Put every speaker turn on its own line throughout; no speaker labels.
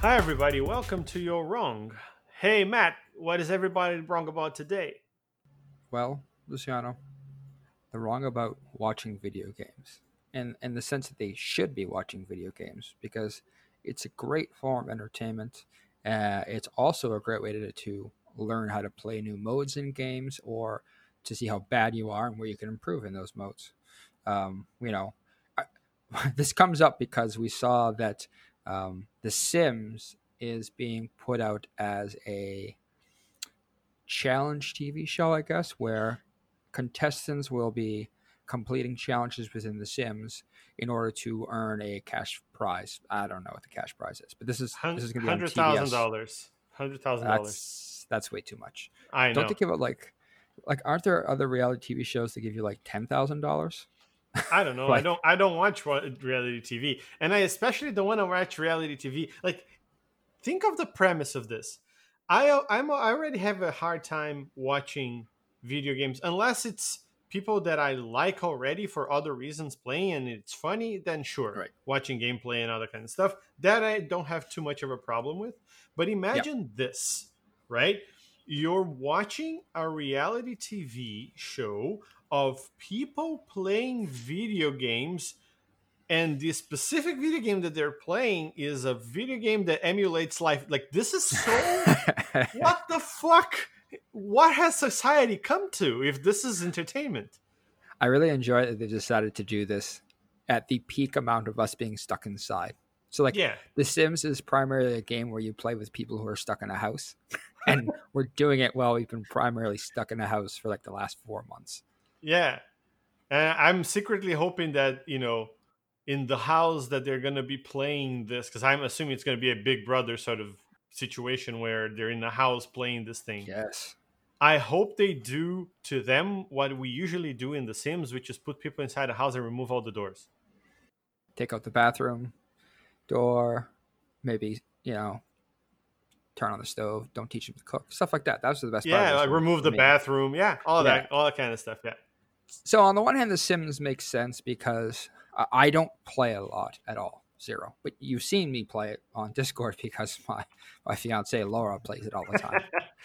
Hi, everybody. Welcome to You're Wrong. Hey, Matt, what is everybody wrong about today?
Well, Luciano, they're wrong about watching video games, and in the sense that they should be watching video games because it's a great form of entertainment. Uh, it's also a great way to, to learn how to play new modes in games or to see how bad you are and where you can improve in those modes. Um, you know, I, this comes up because we saw that um, The Sims is being put out as a challenge TV show, I guess, where contestants will be completing challenges within The Sims in order to earn a cash prize. I don't know what the cash prize is, but this is this is going to be
hundred thousand dollars. Hundred thousand dollars.
That's way too much.
I know.
Don't they give out like like aren't there other reality TV shows that give you like ten thousand dollars?
I don't know. like, I don't. I don't watch reality TV, and I especially don't want to watch reality TV. Like, think of the premise of this. I I'm I already have a hard time watching video games unless it's people that I like already for other reasons playing and it's funny. Then sure,
right.
watching gameplay and other kind of stuff that I don't have too much of a problem with. But imagine this, right? You're watching a reality TV show of people playing video games and the specific video game that they're playing is a video game that emulates life. Like this is so what the fuck? What has society come to if this is entertainment?
I really enjoy that they decided to do this at the peak amount of us being stuck inside. So like
yeah.
The sims is primarily a game where you play with people who are stuck in a house and we're doing it while we've been primarily stuck in a house for like the last four months
yeah. And I'm secretly hoping that, you know, in the house that they're going to be playing this, because I'm assuming it's going to be a big brother sort of situation where they're in the house playing this thing.
Yes.
I hope they do to them what we usually do in The Sims, which is put people inside the house and remove all the doors.
Take out the bathroom door, maybe, you know, turn on the stove, don't teach them to cook, stuff like that. That was the best part.
yeah, like remove the me. bathroom. Yeah, all yeah. that, all that kind of stuff. Yeah
so on the one hand, The Sims makes sense because I don't play a lot at all, zero. But you've seen me play it on Discord because my my fiance Laura plays it all the time.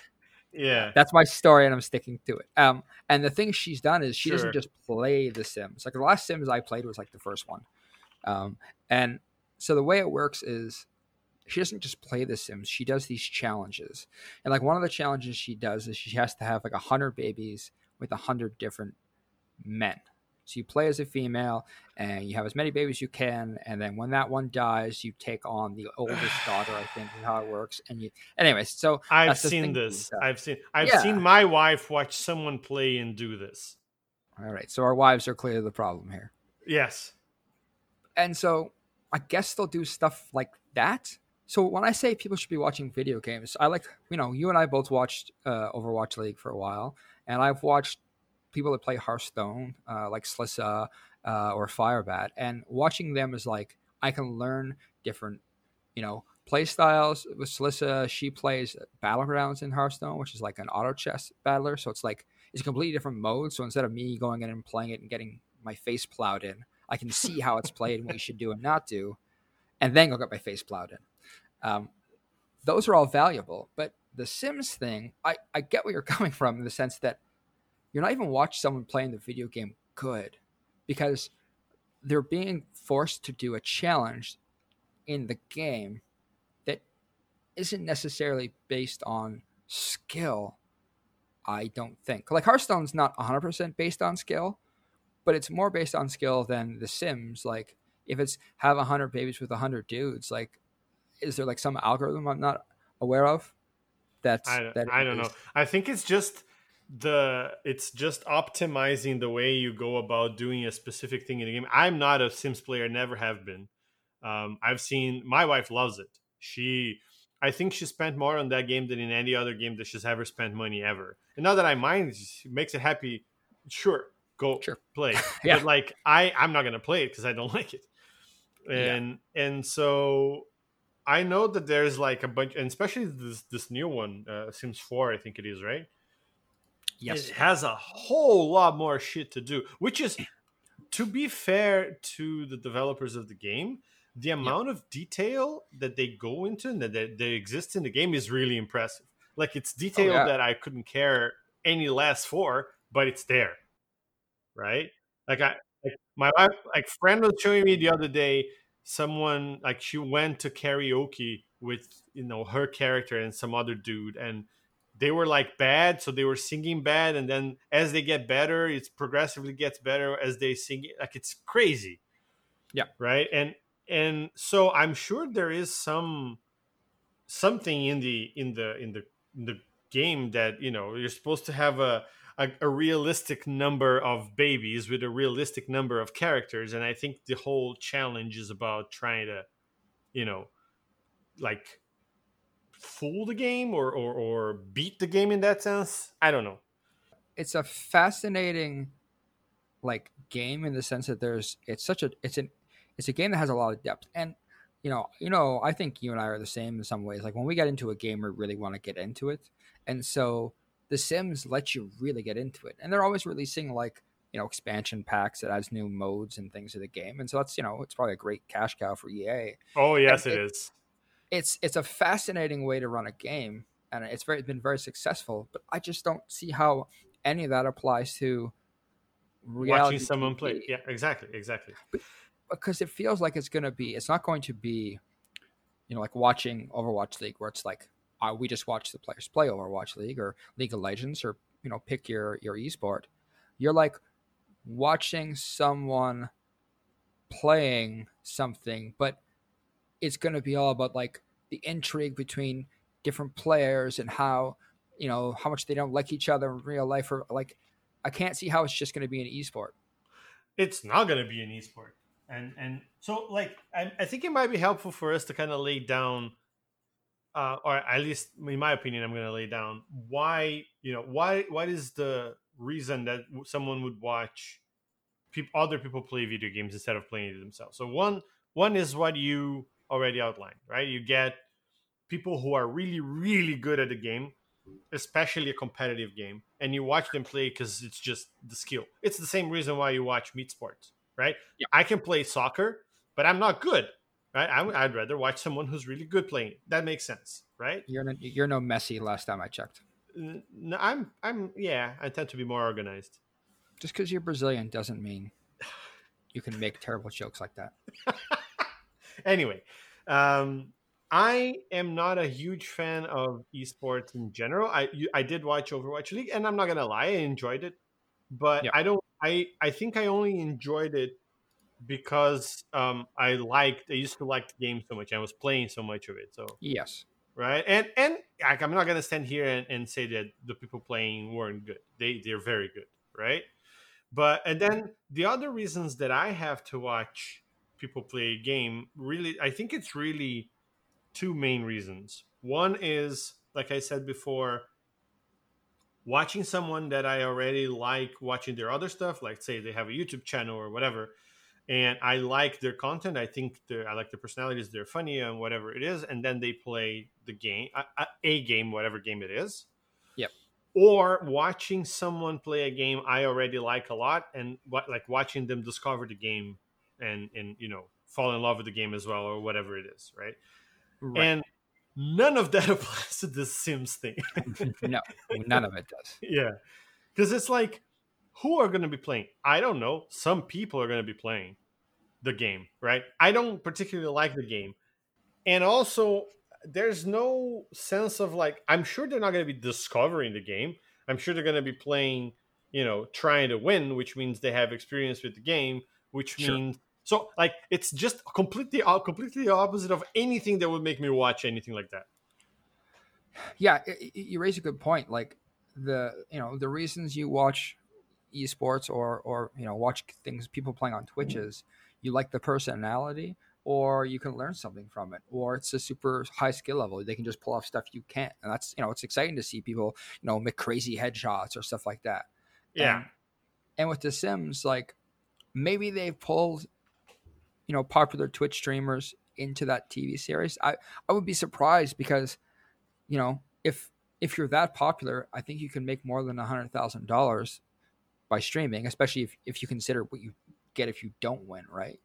yeah,
that's my story, and I'm sticking to it. Um, and the thing she's done is she sure. doesn't just play The Sims. Like the last Sims I played was like the first one, um, and so the way it works is she doesn't just play the sims she does these challenges and like one of the challenges she does is she has to have like a hundred babies with a hundred different men. So you play as a female and you have as many babies you can, and then when that one dies, you take on the oldest daughter, I think is how it works. And you anyways, so
I've seen this. I've seen I've yeah. seen my wife watch someone play and do this.
All right. So our wives are clearly the problem here.
Yes.
And so I guess they'll do stuff like that. So when I say people should be watching video games, I like you know, you and I both watched uh, Overwatch League for a while, and I've watched people that play Hearthstone, uh, like Slysssa uh, or Firebat, and watching them is like I can learn different, you know, play styles. With Slysssa, she plays Battlegrounds in Hearthstone, which is like an auto chess battler. So it's like it's a completely different mode. So instead of me going in and playing it and getting my face plowed in, I can see how it's played and what you should do and not do, and then go get my face plowed in. Um, those are all valuable, but the Sims thing, I, I get where you're coming from in the sense that you're not even watching someone playing the video game good because they're being forced to do a challenge in the game that isn't necessarily based on skill i don't think. Like hearthstone's not 100% based on skill but it's more based on skill than the sims. Like if it's have 100 babies with 100 dudes like is there like some algorithm i'm not aware of that's
i,
that
I don't know. i think it's just the it's just optimizing the way you go about doing a specific thing in a game. I'm not a Sims player, never have been. Um, I've seen my wife loves it. She, I think she spent more on that game than in any other game that she's ever spent money ever. And now that I mind, it makes it happy. Sure, go
sure.
play. yeah. But like I, I'm not gonna play it because I don't like it. And yeah. and so I know that there's like a bunch, and especially this this new one, uh, Sims Four, I think it is, right?
Yes.
It has a whole lot more shit to do, which is, to be fair to the developers of the game, the amount of detail that they go into and that they, they exist in the game is really impressive. Like it's oh, detail
Oh, yeah.
that I couldn't care any less for, but it's there, right? Like I, like my wife, like friend was showing me the other day. Someone like she went to karaoke with you know her character and some other dude, and they were like bad, so they were singing bad, and then as they get better, it's progressively gets better as they sing. Like it's crazy,
Yeah.
right. And and so I'm sure there is some something in the in the in the in the game that you know you're supposed to have a, a a realistic number of babies with a realistic number of characters, and I think the whole challenge is about trying to, you know, like fool the game or or, or beat the game in that sense. I don't know.
it's a fascinating like game in the sense that there's it's such a it's an it's a game that has a lot of depth and you know you know i think you and i are the same in some ways like when we get into a game we really want to get into it and so the sims let you really get into it and they're always releasing like you know expansion packs that adds new modes and things to the game and so that's you know it's probably a great cash cow for ea
Oh yes,
And
it
it-
is.
It's it's a fascinating way to run a game and it's very been very successful but i just don't see how any of that applies to reality
Watching someone
TV,
play. Yeah, exactly, exactly.
because it feels like it's going to be it's not going to be you know like watching overwatch league where it's like uh, we just watch the players play overwatch league or league of legends or you know pick your your esport you're like watching someone playing something but it's going to be all about like the intrigue between different players and how you know how much they don't like each other in real life or like i can't see how it's just going to be an esport.
It's not going to be an esport. And and so like I, I think it might be helpful for us to kind of lay down uh, or at least in my opinion i'm going to lay down why you know why what is the reason that someone would watch peop other people play video games instead of playing it themselves. So one one is what you already outlined right you get people who are really really good at the game especially a competitive game, and you watch them play because it's just the skill. It's the same reason why you watch meat sports, right?
Yeah.
I can play soccer, but I'm not good, right? I, would rather watch someone who's really good playing. That makes sense, right?
you're no, you're no Messi last time i checked
N- n- I'm, I'm, yeah. I tend to be more organized.
just because you're Brazilian doesn't mean you can make terrible jokes like that.
anyway, um, I am not a huge fan of esports in general. I you- I did watch Overwatch League, and I'm not gonna lie, I enjoyed it, but
Yeah.
I don't. I I think I only enjoyed it because um, I liked. I used to like the game so much. I was playing so much of it. So
Yes.
right, and and like, I'm not gonna stand here and, and say that the people playing weren't good. They they're very good, right? But and then the other reasons that I have to watch people play a game really, I think it's really two main reasons. One is, like I said before, watching someone that I already like watching their other stuff, like say they have a YouTube channel or whatever, and I like their content. I think I like the personalities. They're funny and whatever it is, and then they play the game, a, a game, whatever game it is.
Yep.
Or watching someone play a game I already like a lot, and what like watching them discover the game, and and you know fall in love with the game as well, or whatever it is, right?
Right.
And none of that applies to the Sims thing.
no, none of it does.
yeah. Because it's like, who are going to be playing? I don't know. Some people are going to be playing the game, right? I don't particularly like the game. And also, there's no sense of like, I'm sure they're not going to be discovering the game. I'm sure they're going to be playing, you know, trying to win, which means they have experience with the game, which
Sure.
means. So, like, it's just completely, uh, completely opposite of anything that would make me watch anything like that.
Yeah, i- i- you raise a good point. Like the you know the reasons you watch esports or or you know watch things people playing on Twitch is you like the personality or you can learn something from it or it's a super high skill level they can just pull off stuff you can't and that's you know it's exciting to see people you know make crazy headshots or stuff like that
Yeah.
And, and with The Sims, like maybe they've pulled, you know, popular Twitch streamers into that TV series. I, I would be surprised because, you know, if if you're that popular, I think you can make more than a hundred thousand dollars by streaming, especially if, if you consider what you get if you don't win, right?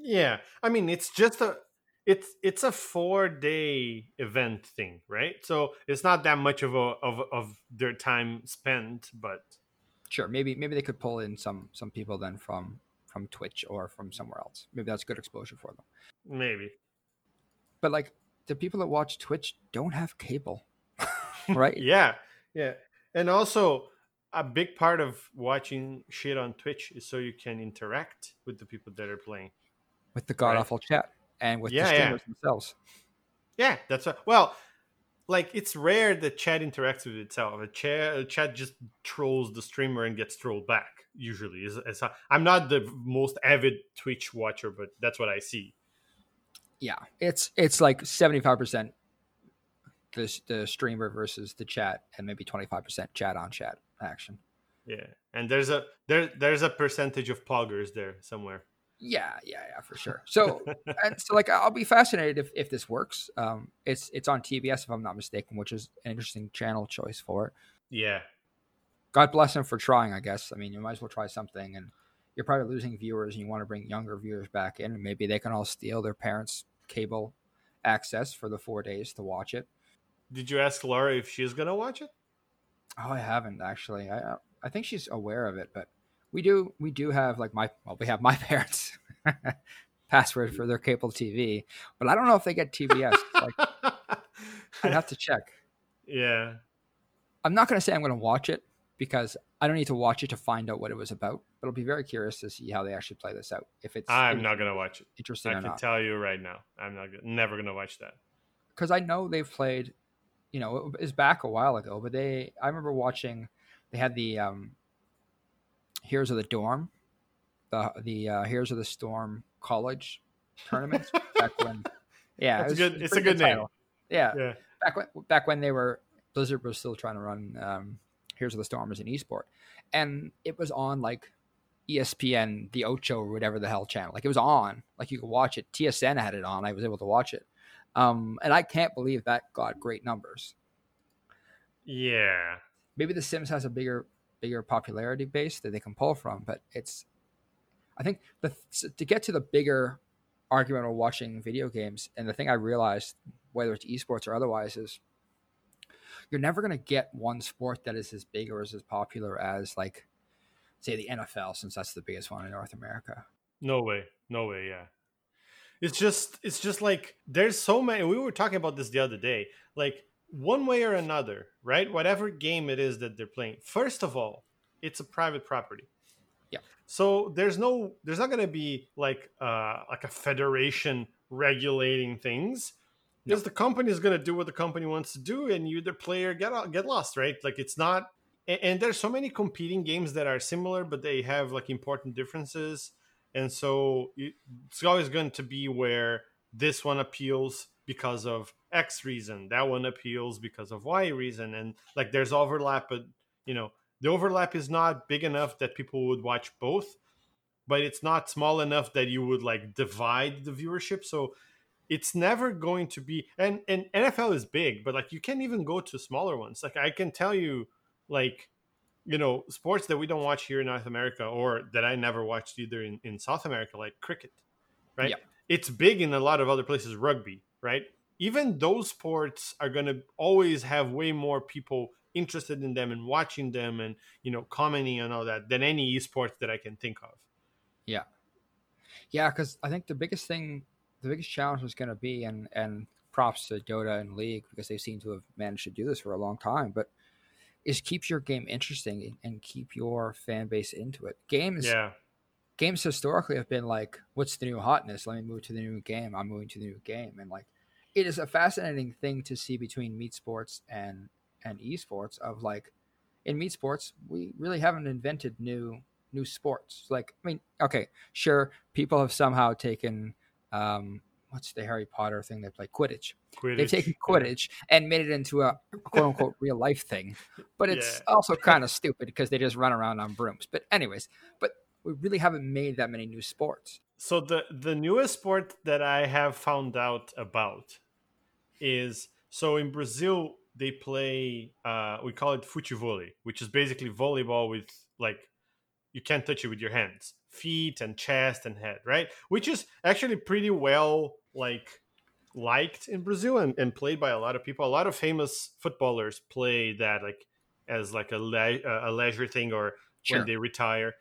Yeah, I mean it's just a it's it's a four day event thing, right? So it's not that much of a of of their time spent, but
sure, maybe maybe they could pull in some some people then from from Twitch or from somewhere else. Maybe that's good exposure for them.
Maybe.
But like the people that watch Twitch don't have cable, right?
yeah, yeah, and also a big part of watching shit on Twitch is so you can interact with the people that are playing.
With the god awful right? chat and with yeah, the streamers yeah. themselves.
Yeah, that's a, well, like it's rare that chat interacts with itself. A chat, a chat just trolls the streamer and gets trolled back. Usually, I'm not the most avid Twitch watcher, but that's what I see.
Yeah, it's it's like seventy five percent the the streamer versus the chat, and maybe twenty five percent chat on chat action.
Yeah, and there's a there there's a percentage of poggers there somewhere.
Yeah, yeah, yeah, for sure. So, and so like I'll be fascinated if, if this works. Um, it's it's on TBS if I'm not mistaken, which is an interesting channel choice for it.
Yeah.
God bless him for trying. I guess. I mean, you might as well try something, and you're probably losing viewers, and you want to bring younger viewers back in, and maybe they can all steal their parents' cable access for the four days to watch it.
Did you ask Laura if she's gonna watch it?
Oh, I haven't actually. I uh, I think she's aware of it, but we do we do have like my well we have my parents password for their cable TV, but I don't know if they get TBS. like, I'd have to check.
Yeah,
I'm not going to say I'm going to watch it because I don't need to watch it to find out what it was about. But I'll be very curious to see how they actually play this out. If it's
I'm not going to watch it.
Interesting.
I can
not.
tell you right now, I'm not never going to watch that
because I know they've played. You know, it was back a while ago, but they. I remember watching. They had the um, Heroes of the Dorm, the the uh, Heroes of the Storm college tournaments back when. Yeah,
it's it good. It's a good, good name.
Yeah. yeah, back when back when they were Blizzard was still trying to run um, Of the Storm as an esport, and it was on like ESPN, the Ocho or whatever the hell channel. Like it was on, like you could watch it. TSN had it on. I was able to watch it, um, and I can't believe that got great numbers.
Yeah,
maybe The Sims has a bigger bigger popularity base that they can pull from. But it's, I think the to get to the bigger argument of watching video games, and the thing I realized, whether it's esports or otherwise, is you're never going to get one sport that is as big or as, as popular as like say the NFL since that's the biggest one in North America.
No way. No way, yeah. It's just it's just like there's so many we were talking about this the other day. Like one way or another, right? Whatever game it is that they're playing. First of all, it's a private property.
Yeah.
So there's no there's not going to be like uh like a federation regulating things. Because no. the company is going to do what the company wants to do, and you, the player, get get lost, right? Like it's not. And, and there's so many competing games that are similar, but they have like important differences, and so it's always going to be where this one appeals because of X reason. That one appeals because of Y reason. And like there's overlap, but you know, the overlap is not big enough that people would watch both, but it's not small enough that you would like divide the viewership. So it's never going to be and and NFL is big, but like you can't even go to smaller ones. Like I can tell you like you know, sports that we don't watch here in North America or that I never watched either in, in South America, like cricket, right? Yeah. It's big in a lot of other places, rugby, right? even those sports are going to always have way more people interested in them and watching them and you know commenting and all that than any esports that I can think of.
Yeah, yeah, because I think the biggest thing, the biggest challenge is going to be, and and props to Dota and League because they seem to have managed to do this for a long time, but is keep your game interesting and keep your fan base into it. Games,
yeah.
Games historically have been like, what's the new hotness? Let me move to the new game. I'm moving to the new game, and like it is a fascinating thing to see between meat sports and and esports of like in meat sports we really haven't invented new new sports like i mean okay sure people have somehow taken um what's the harry potter thing they play quidditch, quidditch. they've taken quidditch yeah. and made it into a quote unquote real life thing but it's yeah. also kind of stupid because they just run around on brooms but anyways but we really haven't made that many new sports
so the the newest sport that i have found out about is so in Brazil they play uh, we call it futevôlei, which is basically volleyball with like you can't touch it with your hands. Feet and chest and head, right? Which is actually pretty well like liked in Brazil and, and played by a lot of people. A lot of famous footballers play that like as like a, le- a leisure thing or sure. when they retire.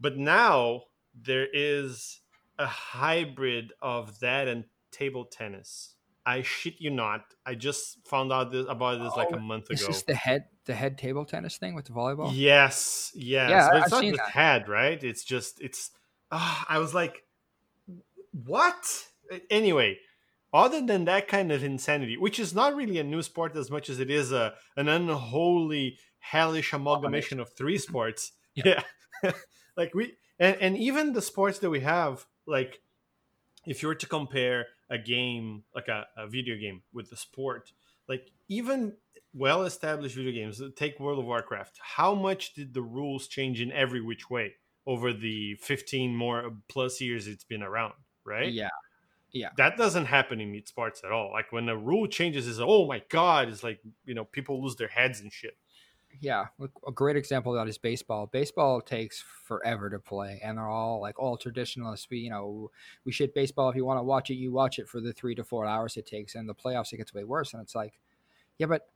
But now there is a hybrid of that and table tennis. I shit you not. I just found out this, about this oh, like a oh, month ago. Is this
the head the head table tennis thing with the volleyball?
Yes, yes. Yeah, but it's I've not the head, right? It's just it's. Uh, I was like, what? Anyway, other than that kind of insanity, which is not really a new sport as much as it is a an unholy, hellish amalgamation of three sports. yeah, like we and and even the sports that we have, like if you were to compare a game like a, a video game with the sport like even well established video games take world of warcraft how much did the rules change in every which way over the 15 more plus years it's been around right
yeah yeah
that doesn't happen in meat sports at all like when a rule changes is oh my god it's like you know people lose their heads and shit
yeah, a great example of that is baseball. Baseball takes forever to play, and they're all like all traditionalists. We, you know, we should baseball. If you want to watch it, you watch it for the three to four hours it takes. And the playoffs, it gets way worse. And it's like, yeah, but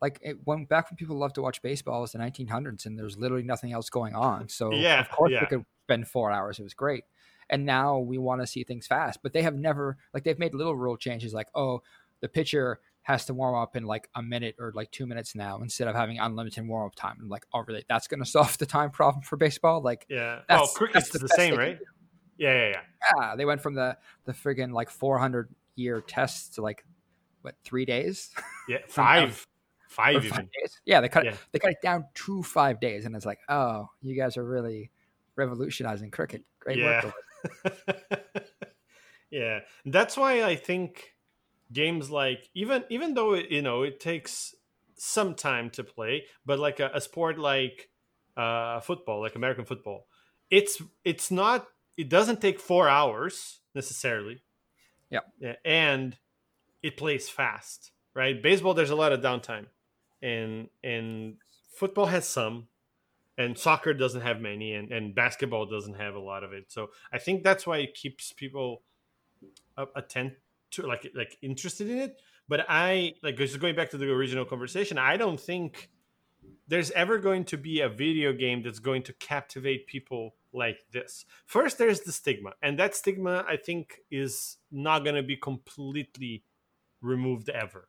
like it, when back when people loved to watch baseball was the 1900s, and there's literally nothing else going on. So yeah, of course yeah. we could spend four hours. It was great. And now we want to see things fast, but they have never like they've made little rule changes, like oh, the pitcher has to warm up in like a minute or like two minutes now instead of having unlimited warm up time. I'm like, oh, really? That's going to solve the time problem for baseball? Like,
yeah. oh, cricket's the, the same, right? Yeah, yeah, yeah.
Yeah, they went from the the friggin' like 400 year tests to like what three days?
Yeah, five, five, five
days. Yeah, they cut yeah. it. They cut it down to five days, and it's like, oh, you guys are really revolutionizing cricket. Great
yeah.
work.
yeah, that's why I think games like even even though it, you know it takes some time to play, but like a, a sport like uh, football, like American football, it's it's not it doesn't take four hours necessarily.
Yeah,
yeah and it plays fast, right? Baseball, there's a lot of downtime, and and football has some, and soccer doesn't have many, and and basketball doesn't have a lot of it. So I think that's why it keeps people attend to like like interested in it. But i like just going back to the original conversation i don't think there's ever going to be a video game that's going to captivate people like this. First there's the stigma and that stigma i think is not going to be completely removed ever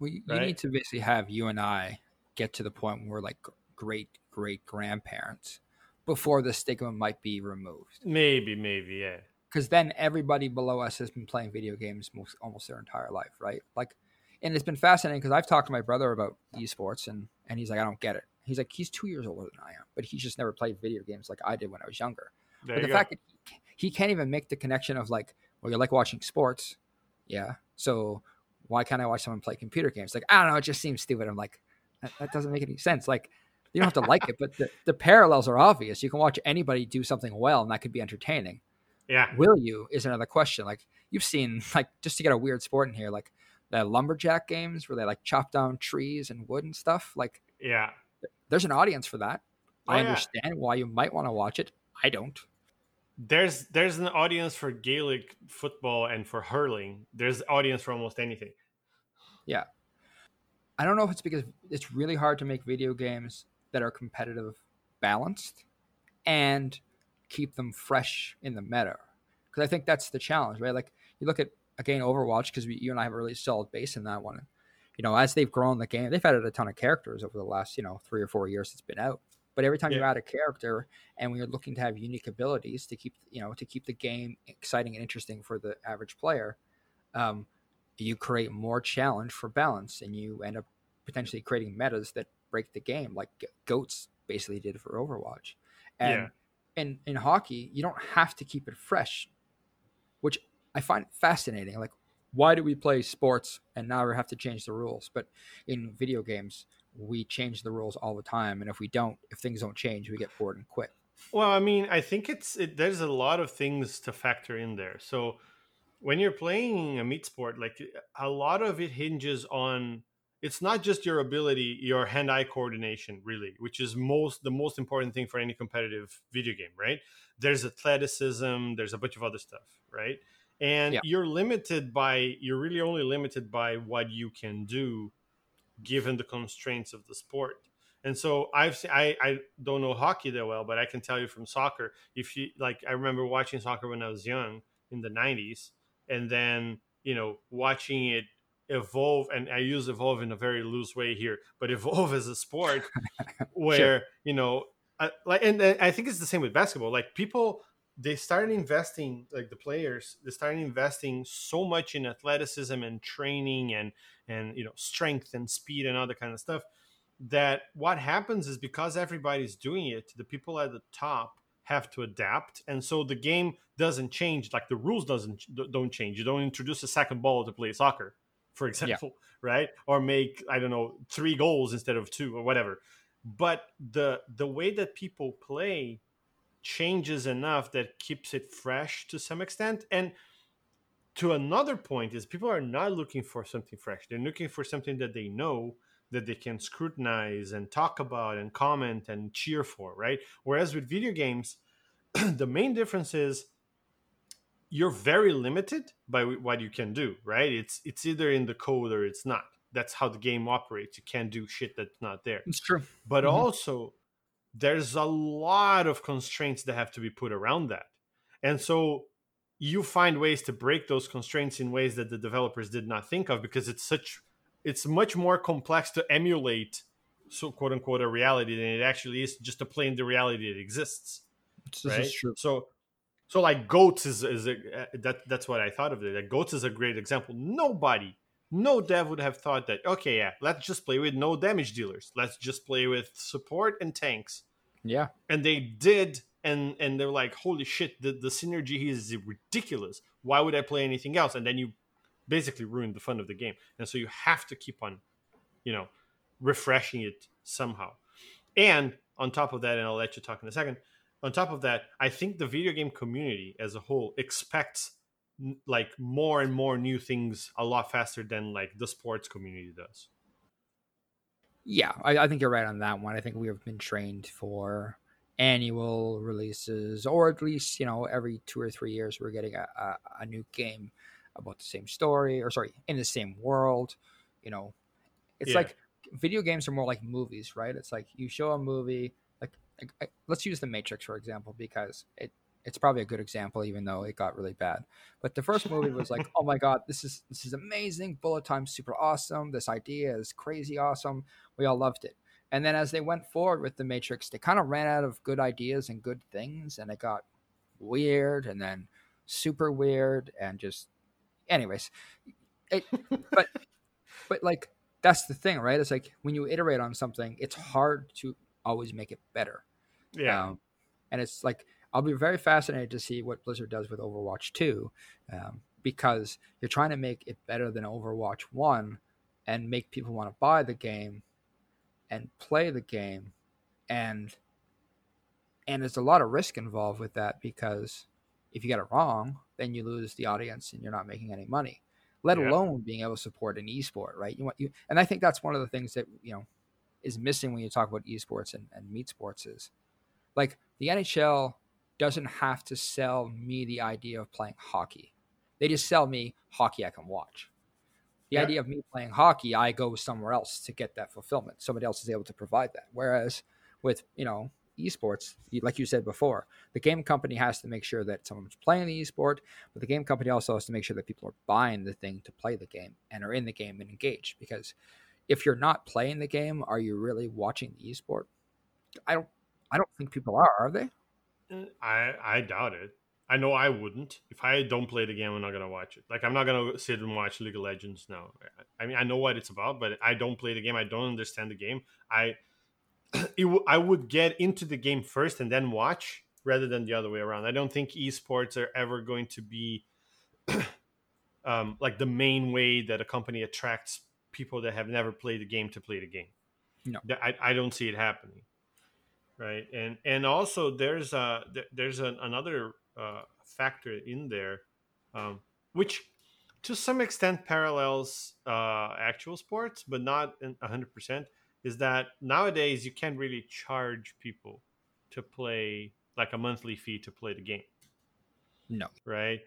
you, right? you need to basically have you and i get to the point where we're like great great grandparents before the stigma might be removed
maybe maybe yeah
because then everybody below us has been playing video games most, almost their entire life, right? Like, and it's been fascinating because I've talked to my brother about esports, and and he's like, I don't get it. He's like, he's two years older than I am, but he's just never played video games like I did when I was younger. There but the go. fact that he, he can't even make the connection of like, well, you like watching sports, yeah. So why can't I watch someone play computer games? Like, I don't know, it just seems stupid. I'm like, that, that doesn't make any sense. Like, you don't have to like it, but the, the parallels are obvious. You can watch anybody do something well, and that could be entertaining.
Yeah.
Will you is another question. Like you've seen, like just to get a weird sport in here, like the lumberjack games where they like chop down trees and wood and stuff. Like,
yeah,
there's an audience for that. Oh, I understand yeah. why you might want to watch it. I don't.
There's there's an audience for Gaelic football and for hurling. There's audience for almost anything.
Yeah. I don't know if it's because it's really hard to make video games that are competitive balanced and keep them fresh in the meta. Because I think that's the challenge, right? Like you look at again Overwatch because you and I have a really solid base in that one. You know, as they've grown the game, they've added a ton of characters over the last you know three or four years it's been out. But every time yeah. you add a character, and we are looking to have unique abilities to keep you know to keep the game exciting and interesting for the average player, um, you create more challenge for balance, and you end up potentially creating metas that break the game, like goats basically did for Overwatch. And yeah in in hockey, you don't have to keep it fresh, which I find fascinating. Like, why do we play sports and now we have to change the rules? But in video games, we change the rules all the time, and if we don't, if things don't change, we get bored and quit.
Well, I mean, I think it's it, there's a lot of things to factor in there. So when you're playing a meat sport, like a lot of it hinges on it's not just your ability, your hand-eye coordination, really, which is most the most important thing for any competitive video game, right? There's athleticism, there's a bunch of other stuff, right? And yeah. you're limited by you're really only limited by what you can do given the constraints of the sport. And so I've I I don't know hockey that well, but I can tell you from soccer. If you like, I remember watching soccer when I was young in the '90s, and then you know watching it evolve and i use evolve in a very loose way here but evolve as a sport where sure. you know I, like and i think it's the same with basketball like people they started investing like the players they started investing so much in athleticism and training and and you know strength and speed and all that kind of stuff that what happens is because everybody's doing it the people at the top have to adapt. And so the game doesn't change like the rules doesn't don't change. You don't introduce a second ball to play soccer for example yeah. right? Or make i don't know three goals instead of two or whatever. But the the way that people play changes enough that keeps it fresh to some extent and to another point is people are not looking for something fresh they're looking for something that they know that they can scrutinize and talk about and comment and cheer for, right? Whereas with video games, the main difference is you're very limited by what you can do, right? It's it's either in the code or it's not. That's how the game operates. You can't do shit that's not there.
It's true.
But mm-hmm. also there's a lot of constraints that have to be put around that. And so you find ways to break those constraints in ways that the developers did not think of because it's such it's much more complex to emulate so quote unquote a reality than it actually is just to play in the reality that exists this right? so so like goats is is a, uh, that that's what i thought of it. Like goats is a great example. Nobody no dev would have thought that okay yeah let's just play with no damage dealers let's just play with support and tanks
yeah
and they did and and they're like holy shit the, the synergy is ridiculous why would i play anything else and then you basically ruined the fun of the game. And so you have to keep on, you know, refreshing it somehow. And on top of that, and I'll let you talk in a second. On top of that, I think the video game community as a whole expects like more and more new things a lot faster than like the sports community does.
Yeah, I, I think you're right on that one. I think we have been trained for annual releases, or at least you know every two or three years we're getting a, a, a new game about the same story or sorry in the same world you know it's yeah. like video games are more like movies right it's like you show a movie like, like let's use the matrix for example because it it's probably a good example even though it got really bad. But the first movie was like oh my god this is this is amazing. Bullet time super awesome. This idea is crazy awesome. We all loved it. And then as they went forward with the matrix they kind of ran out of good ideas and good things and it got weird and then super weird and just anyways, it, but but like that's the thing, right? It's like when you iterate on something, it's hard to always make it better.
Yeah, um,
and it's like I'll be very fascinated to see what Blizzard does with Overwatch Two, um, because you're trying to make it better than Overwatch One, and make people want to buy the game, and play the game, and and there's a lot of risk involved with that because if you get it wrong, then you lose the audience and you're not making any money. Let yeah. alone being able to support an esport, right? You want you, and I think that's one of the things that you know is missing when you talk about esports and, and meat sports is like the NHL doesn't have to sell me the idea of playing hockey. They just sell me hockey I can watch. The yeah. idea of me playing hockey, I go somewhere else to get that fulfillment. Somebody else is able to provide that. Whereas with, you know, esports, like you said before, the game company has to make sure that someone's playing the esport, but the game company also has to make sure that people are buying the thing to play the game and are in the game and engaged. Because if you're not playing the game, are you really watching the esport? I don't. I don't think people are. Are they?
I I doubt it. I know I wouldn't. If I don't play the game, I'm not gonna watch it. Like I'm not gonna sit and watch League of Legends now. I mean, I know what it's about, but I don't play the game. I don't understand the game. I w- I would get into the game first and then watch rather than the other way around. I don't think esports are ever going to be um, like the main way that a company attracts people that have never played the game to play the game.
No,
I, I don't see it happening. Right, and and also there's a there's a, another uh, factor in there, um, which to some extent parallels uh, actual sports, but not hundred percent. Is that nowadays you can't really charge people to play like a monthly fee to play the game.
No.
Right?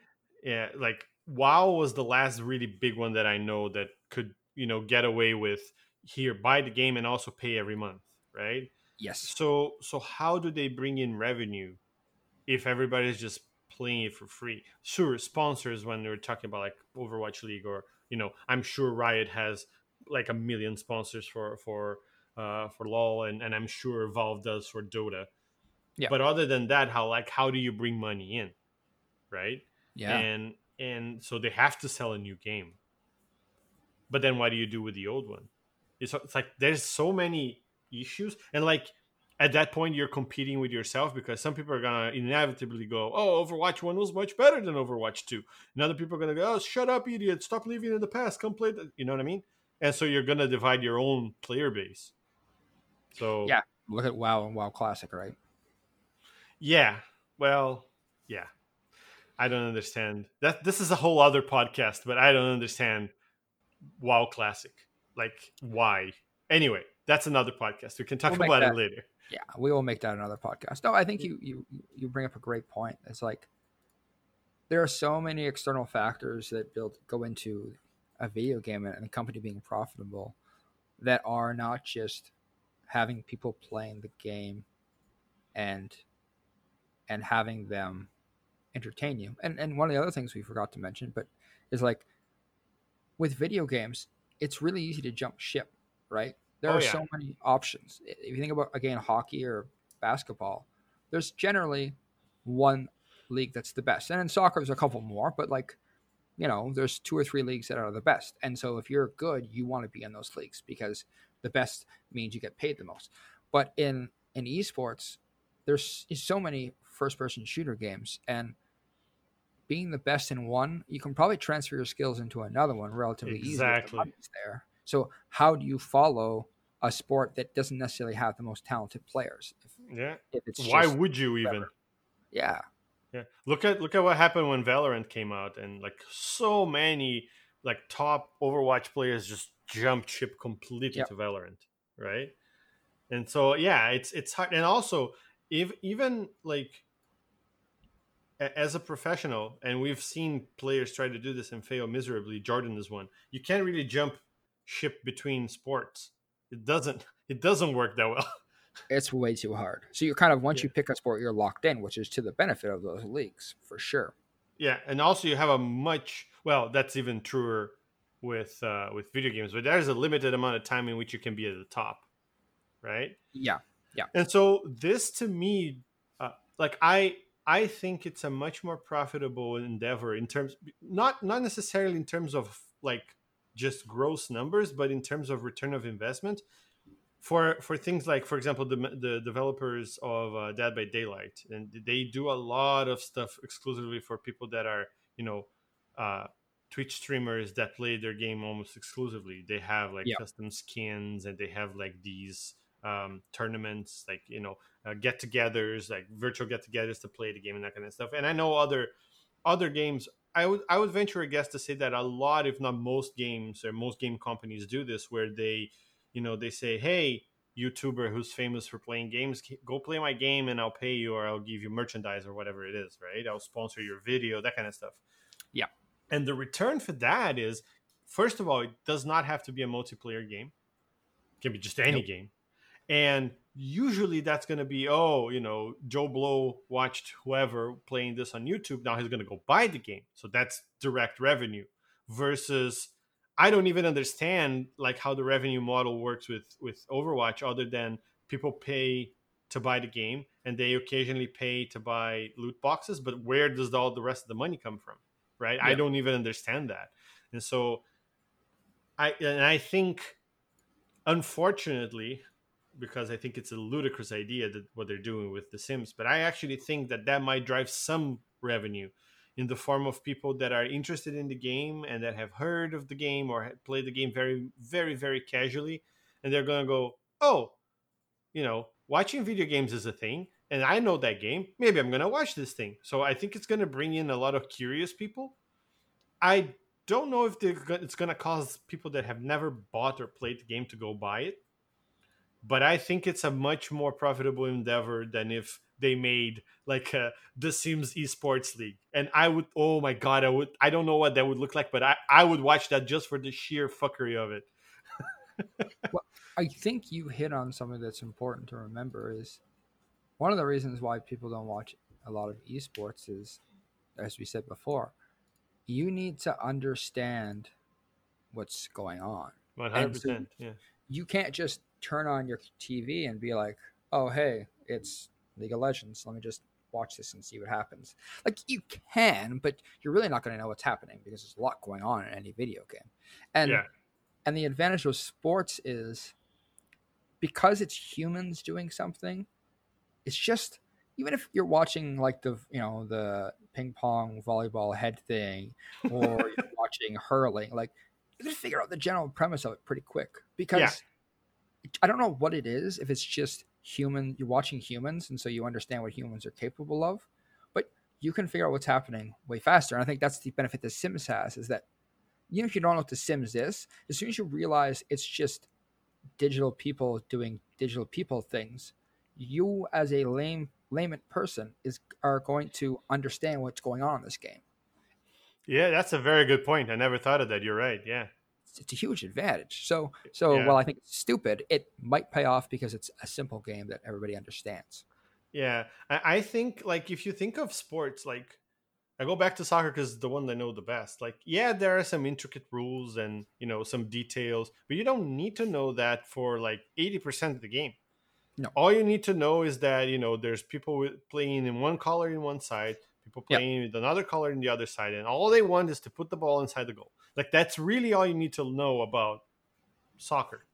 Yeah, like WoW was the last really big one that I know that could, you know, get away with here buy the game and also pay every month, right?
Yes.
So so how do they bring in revenue if everybody's just playing it for free? Sure, sponsors when they're talking about like Overwatch League or, you know, I'm sure Riot has like a million sponsors for for uh for LoL and, and I'm sure Valve does for Dota. Yeah. But other than that, how like how do you bring money in? Right?
Yeah.
And and so they have to sell a new game. But then what do you do with the old one? It's, it's like there's so many issues, and like at that point you're competing with yourself because some people are gonna inevitably go, "Oh, Overwatch One was much better than Overwatch 2. and other people are gonna go, "Oh, shut up, idiot! Stop living in the past. Come play." The... You know what I mean? And so you're gonna divide your own player base. So
yeah, look at WoW and WoW Classic, right?
Yeah. Well, yeah. I don't understand that. This is a whole other podcast, but I don't understand WoW Classic. Like, why? Anyway, that's another podcast. We can talk we'll about
that,
it later.
Yeah, we will make that another podcast. No, I think you you you bring up a great point. It's like there are so many external factors that build go into a video game and a company being profitable that are not just having people playing the game and and having them entertain you. And and one of the other things we forgot to mention, but is like with video games, it's really easy to jump ship, right? There oh, are yeah. so many options. If you think about again hockey or basketball, there's generally one league that's the best. And in soccer there's a couple more, but like you know, there's two or three leagues that are the best. And so if you're good, you want to be in those leagues because the best means you get paid the most. But in in esports, there's so many first person shooter games and being the best in one, you can probably transfer your skills into another one relatively
exactly.
easily. there. So how do you follow a sport that doesn't necessarily have the most talented players?
If, yeah. If it's Why would you even?
Yeah.
Yeah. Look at look at what happened when Valorant came out and like so many like top Overwatch players just jumped ship completely yep. to Valorant, right? And so yeah, it's it's hard and also if even like as a professional, and we've seen players try to do this and fail miserably. Jordan is one. You can't really jump ship between sports. It doesn't. It doesn't work that well.
It's way too hard. So you're kind of once yeah. you pick a sport, you're locked in, which is to the benefit of those leagues for sure.
Yeah, and also you have a much well. That's even truer with uh, with video games, but there's a limited amount of time in which you can be at the top, right?
Yeah, yeah.
And so this to me, uh, like I I think it's a much more profitable endeavor in terms not not necessarily in terms of like just gross numbers, but in terms of return of investment for for things like for example the the developers of uh, Dead by Daylight and they do a lot of stuff exclusively for people that are you know uh, Twitch streamers that play their game almost exclusively. They have like yep. custom skins and they have like these um, tournaments, like you know, uh, get-togethers, like virtual get-togethers to play the game and that kind of stuff. And I know other other games. I would I would venture a guess to say that a lot, if not most games or most game companies do this, where they, you know, they say, "Hey, YouTuber who's famous for playing games, go play my game and I'll pay you or I'll give you merchandise or whatever it is, right? I'll sponsor your video, that kind of stuff."
Yeah.
And the return for that is, first of all, it does not have to be a multiplayer game. It can be just any nope. game and usually that's going to be oh you know joe blow watched whoever playing this on youtube now he's going to go buy the game. So that's direct revenue versus i don't even understand like how the revenue model works with with overwatch other than people pay to buy the game and they occasionally pay to buy loot boxes but where does all the rest of the money come from right? Yeah. i don't even understand that. And so i and i think unfortunately because I think it's a ludicrous idea that what they're doing with The Sims. But I actually think that that might drive some revenue in the form of people that are interested in the game and that have heard of the game or played the game very, very, very casually, and they're going to go, "Oh, you know, watching video games is a thing." And I know that game. Maybe I'm going to watch this thing. So I think it's going to bring in a lot of curious people. I don't know if it's going to cause people that have never bought or played the game to go buy it. But I think it's a much more profitable endeavor than if they made like uh, the Sims Esports League. And I would, oh my god, I would. I don't know what that would look like, but I I would watch that just for the sheer fuckery of it.
well, I think you hit on something that's important to remember is one of the reasons why people don't watch a lot of esports is, as we said before, you need to understand what's going on.
One hundred percent. Yeah.
You can't just turn on your TV and be like, "Oh, hey, it's League of Legends. Let me just watch this and see what happens." Like you can, but you're really not going to know what's happening because there's a lot going on in any video game. And yeah. and the advantage of sports is because it's humans doing something. It's just even if you're watching like the you know the ping pong volleyball head thing or you're watching hurling like you can figure out the general premise of it pretty quick because yeah. I don't know what it is if it's just human you're watching humans and so you understand what humans are capable of but you can figure out what's happening way faster and i think that's the benefit that sims has is that even if you don't know what the sims is as soon as you realize it's just digital people doing digital people things you as a lame layman person is are going to understand what's going on in this game.
Yeah, that's a very good point. I never thought of that. You're right. Yeah.
It's, a huge advantage. So so yeah. while I think it's stupid, it might pay off because it's a simple game that everybody understands.
Yeah. I, I think like if you think of sports like I go back to soccer because the one I know the best. Like, yeah, there are some intricate rules and you know some details, but you don't need to know that for like eighty percent of the game. No. All you need to know is that you know there's people playing in one color in one side, people playing yep. with another color in the other side, and all they want is to put the ball inside the goal. Like that's really all you need to know about soccer,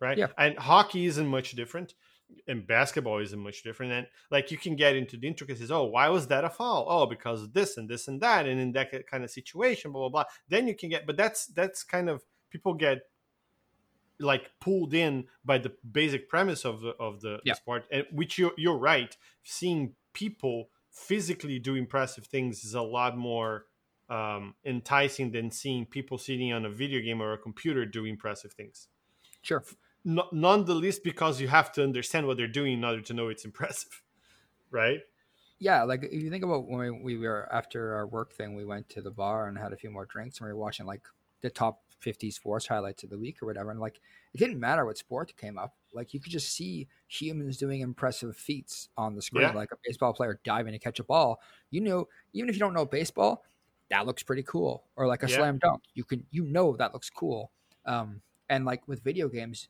right? Yeah. And hockey isn't much different, and basketball isn't much different. And like you can get into the intricacies. Oh, why was that a foul? Oh, because of this and this and that, and in that kind of situation, blah blah blah. Then you can get, but that's that's kind of people get like pulled in by the basic premise of the of the, yeah. the sport and which you're, you're right seeing people physically do impressive things is a lot more um, enticing than seeing people sitting on a video game or a computer do impressive things
sure
N- none the least because you have to understand what they're doing in order to know it's impressive right
yeah like if you think about when we, we were after our work thing we went to the bar and had a few more drinks and we were watching like the top 50 sports highlights of the week or whatever. And like, it didn't matter what sport came up. Like, you could just see humans doing impressive feats on the screen, yeah. like a baseball player diving to catch a ball. You know, even if you don't know baseball, that looks pretty cool. Or like a yeah. slam dunk, you can, you know, that looks cool. Um, and like with video games,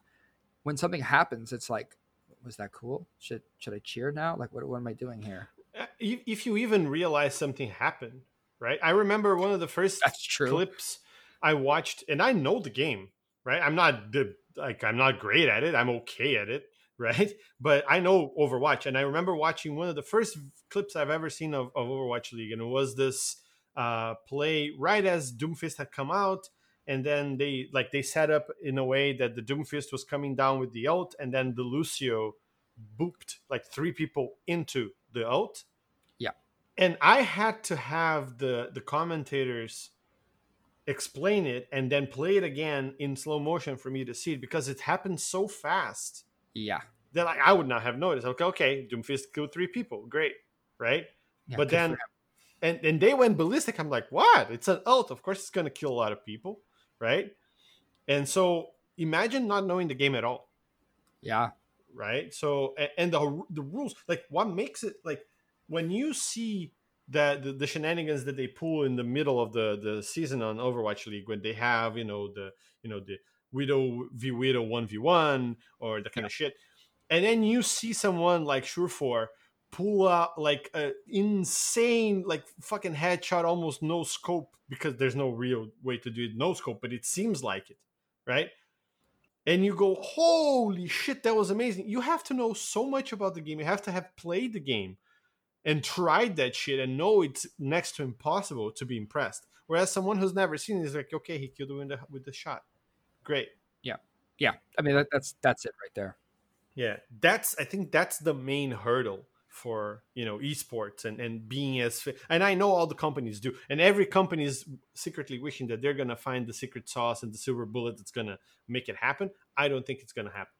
when something happens, it's like, was that cool? Should should I cheer now? Like, what, what am I doing here?
Uh, if you even realize something happened, right? I remember one of the first
That's true.
clips I watched, and I know the game, right? I'm not the like I'm not great at it. I'm okay at it, right? But I know Overwatch, and I remember watching one of the first clips I've ever seen of, of Overwatch League, and it was this uh, play right as Doomfist had come out, and then they like they set up in a way that the Doomfist was coming down with the ult, and then the Lucio booped like three people into the ult.
Yeah,
and I had to have the the commentators explain it and then play it again in slow motion for me to see it because it happened so fast.
Yeah.
That like I would not have noticed. Okay, okay, Doomfist killed three people. Great. Right? Yeah, but then and and they went ballistic. I'm like, what? It's an ult. Of course it's gonna kill a lot of people, right? And so imagine not knowing the game at all.
Yeah.
Right. So and the the rules, like what makes it like when you see that the, the, shenanigans that they pull in the middle of the the season on Overwatch League when they have you know the you know the widow v widow one v one or the kind yeah. of shit, and then you see someone like Surefour pull out like a insane like fucking headshot almost no scope because there's no real way to do it no scope but it seems like it right and you go holy shit that was amazing you have to know so much about the game you have to have played the game and tried that shit and know it's next to impossible to be impressed. Whereas someone who's never seen it is like, okay, he killed with the with the shot. Great.
Yeah. Yeah. I mean that, that's that's it right there.
Yeah. That's I think that's the main hurdle for you know esports and and being as and I know all the companies do and every company is secretly wishing that they're gonna find the secret sauce and the silver bullet that's gonna make it happen. I don't think it's gonna happen.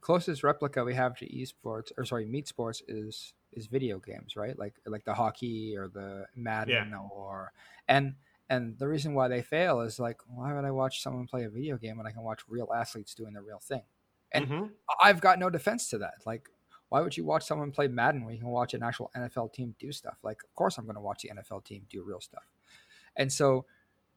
Closest replica we have to esports or sorry meat sports is is video games, right? Like like the hockey or the Madden yeah. or and and the reason why they fail is like why would I watch someone play a video game when I can watch real athletes doing the real thing? And mm-hmm. I've got no defense to that. Like why would you watch someone play Madden when you can watch an actual NFL team do stuff? Like, of course, I'm going to watch the NFL team do real stuff. And so,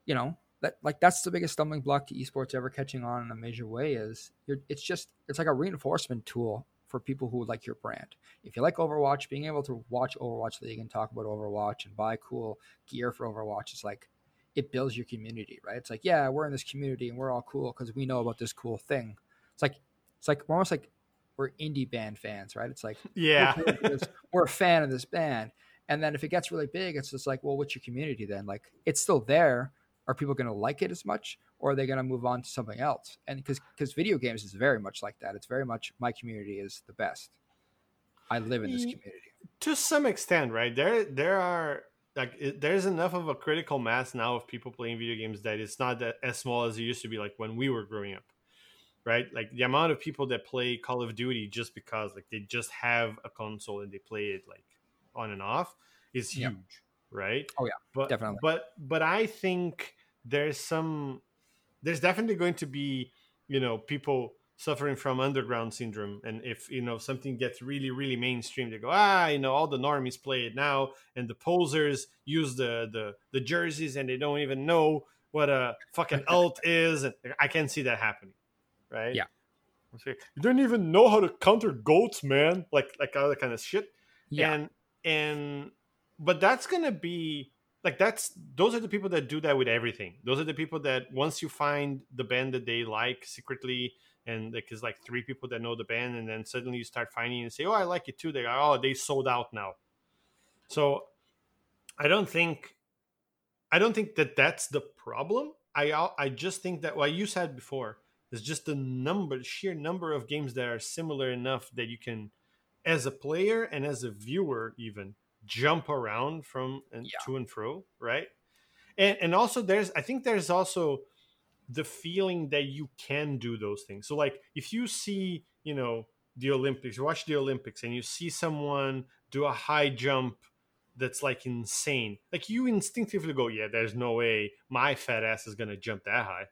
you know, that like that's the biggest stumbling block to esports ever catching on in a major way is it's just it's like a reinforcement tool for people who like your brand. If you like Overwatch, being able to watch Overwatch League and talk about Overwatch and buy cool gear for Overwatch is like it builds your community, right? It's like, yeah, we're in this community and we're all cool because we know about this cool thing. It's like it's like almost like we're indie band fans, right? It's like,
yeah,
we're, we're a fan of this band. And then if it gets really big, it's just like, well, what's your community then? Like, it's still there. Are people going to like it as much, or are they going to move on to something else? And because because video games is very much like that. It's very much my community is the best. I live in this community.
To some extent, right? There there are like it, there's enough of a critical mass now of people playing video games that it's not that as small as it used to be like when we were growing up right? Like the amount of people that play Call of Duty just because like they just have a console and they play it like on and off is huge, yeah. right?
Oh yeah,
but
definitely.
But but I think there's some there's definitely going to be you know people suffering from underground syndrome and if you know something gets really really mainstream they go ah you know all the normies play it now and the posers use the the, the jerseys and they don't even know what a fucking ult is and i can see that happening right?
Yeah.
You don't even know how to counter goats, man. Like like all that kind of shit.
Yeah.
And and but that's gonna be like that's those are the people that do that with everything. Those are the people that once you find the band that they like secretly, and like it's like three people that know the band, and then suddenly you start finding and say, "Oh, I like it too." They go, "Oh, they sold out now." So I don't think I don't think that that's the problem. I I just think that well, you said before it's just the number, sheer number of games that are similar enough that you can, as a player and as a viewer, even jump around from and yeah. to and fro, right? And and also there's, I think there's also the feeling that you can do those things. So like if you see, you know, the Olympics, watch the Olympics, and you see someone do a high jump that's like insane. Like you instinctively go, yeah, there's no way my fat ass is gonna jump that high,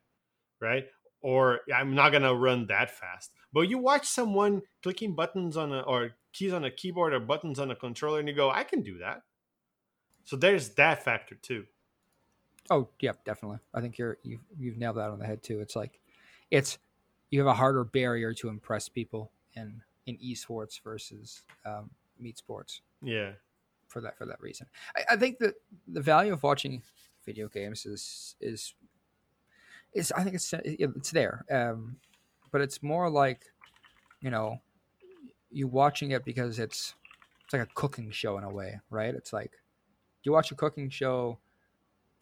right? Or I'm not gonna run that fast. But you watch someone clicking buttons on a or keys on a keyboard or buttons on a controller, and you go, I can do that. So there's that factor too.
Oh yeah, definitely. I think you're you've you've nailed that on the head too. It's like it's you have a harder barrier to impress people in in esports versus um, meat sports.
Yeah,
for that for that reason, I, I think that the value of watching video games is is it's I think it's it's there, um, but it's more like you know you watching it because it's it's like a cooking show in a way, right? It's like you watch a cooking show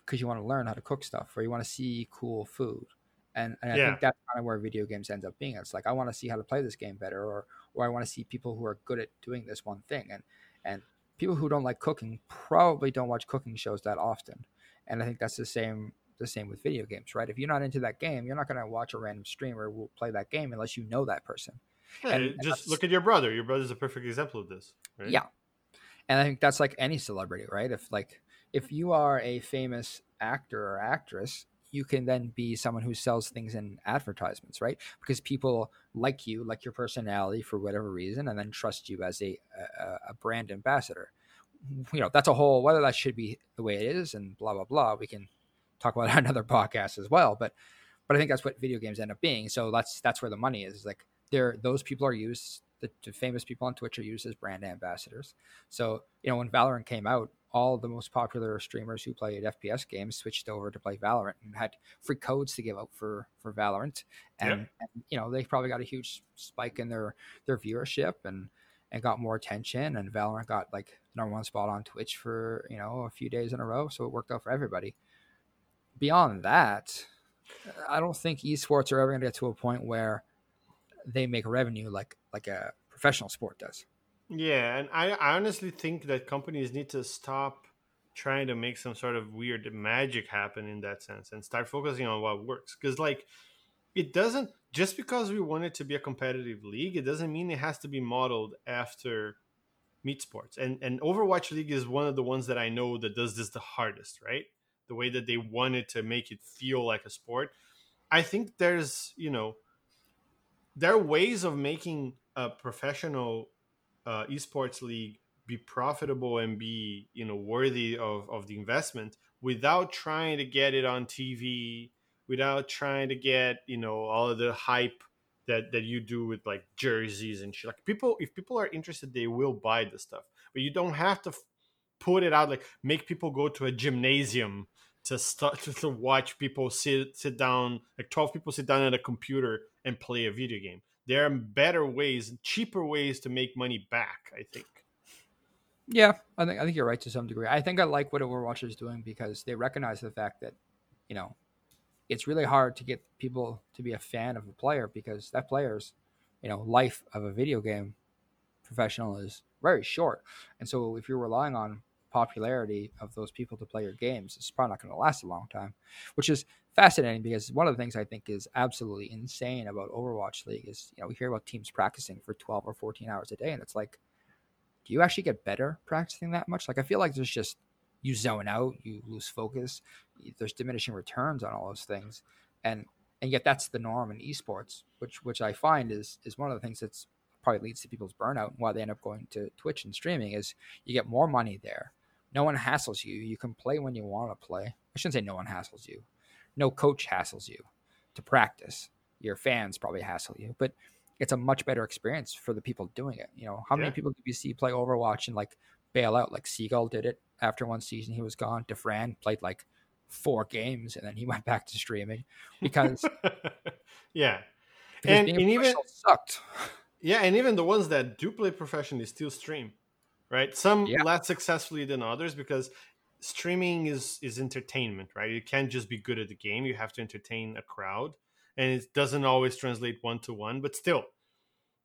because you want to learn how to cook stuff or you want to see cool food. And, and I yeah. think that's kind of where video games end up being. It's like I want to see how to play this game better, or or I want to see people who are good at doing this one thing. And and people who don't like cooking probably don't watch cooking shows that often. And I think that's the same the same with video games, right? If you're not into that game, you're not going to watch a random streamer who will play that game unless you know that person.
Yeah, and, just and look at your brother. Your brother's a perfect example of this. Right?
Yeah, and I think that's like any celebrity, right? If like if you are a famous actor or actress, you can then be someone who sells things in advertisements, right? Because people like you, like your personality for whatever reason, and then trust you as a, a, a brand ambassador. You know, that's a whole whether that should be the way it is, and blah blah blah. We can talk about another podcast as well. But but I think that's what video games end up being. So that's that's where the money is. Like there, those people are used. The, the, famous people on Twitch are used as brand ambassadors. So you know when Valorant came out, all the most popular streamers who played FPS games switched over to play Valorant and had free codes to give out for for Valorant. And, and you know they probably got a huge spike in their their viewership and and got more attention. And Valorant got like number one spot on Twitch for you know a few days in a row. So it worked out for everybody beyond that, I don't think esports are ever going to get to a point where they make revenue like like a professional sport does.
Yeah, and I, I honestly think that companies need to stop trying to make some sort of weird magic happen in that sense and start focusing on what works. Because like it doesn't just because we want it to be a competitive league, it doesn't mean it has to be modeled after meat sports. And and Overwatch League is one of the ones that I know that does this the hardest, right? The way that they wanted to make it feel like a sport. I think there's, you know, there are ways of making a professional uh, esports league be profitable and be you know worthy of, of the investment without trying to get it on TV, without trying to get you know all of the hype that that you do with like jerseys and shit. Like people, if people are interested, they will buy the stuff, but you don't have to f- put it out like make people go to a gymnasium to start to watch people sit sit down like 12 people sit down at a computer and play a video game. There are better ways cheaper ways to make money back i think.
Yeah i think i think you're right to some degree. I think i like what overwatch is doing because they recognize the fact that you know it's really hard to get people to be a fan of a player because that player's you know life of a video game professional is very short. And so if you're relying on popularity of those people to play your games, it's probably not going to last a long time, which is fascinating because one of the things I think is absolutely insane about Overwatch League is, you know, we hear about teams practicing for 12 or 14 hours a day, and it's like, do you actually get better practicing that much? Like, I feel like there's just, you zone out, you lose focus, there's diminishing returns on all those things. And, and yet that's the norm in esports, which, which I find is, is one of the things that's probably leads to people's burnout and why they end up going to Twitch and streaming is you get more money there no one hassles you. You can play when you want to play. I shouldn't say no one hassles you. No coach hassles you to practice. Your fans probably hassle you, but it's a much better experience for the people doing it. You know, how yeah. many people did you see play Overwatch and like bail out? Like Seagull did it after one season, he was gone. Dafran played like four games and then he went back to streaming because
yeah,
because and, and even sucked.
Yeah, and even the ones that do play professionally still stream right? Some yeah. less successfully than others because streaming is is entertainment, right? You can't just be good at the game; you have to entertain a crowd, and it doesn't always translate one to one, but still,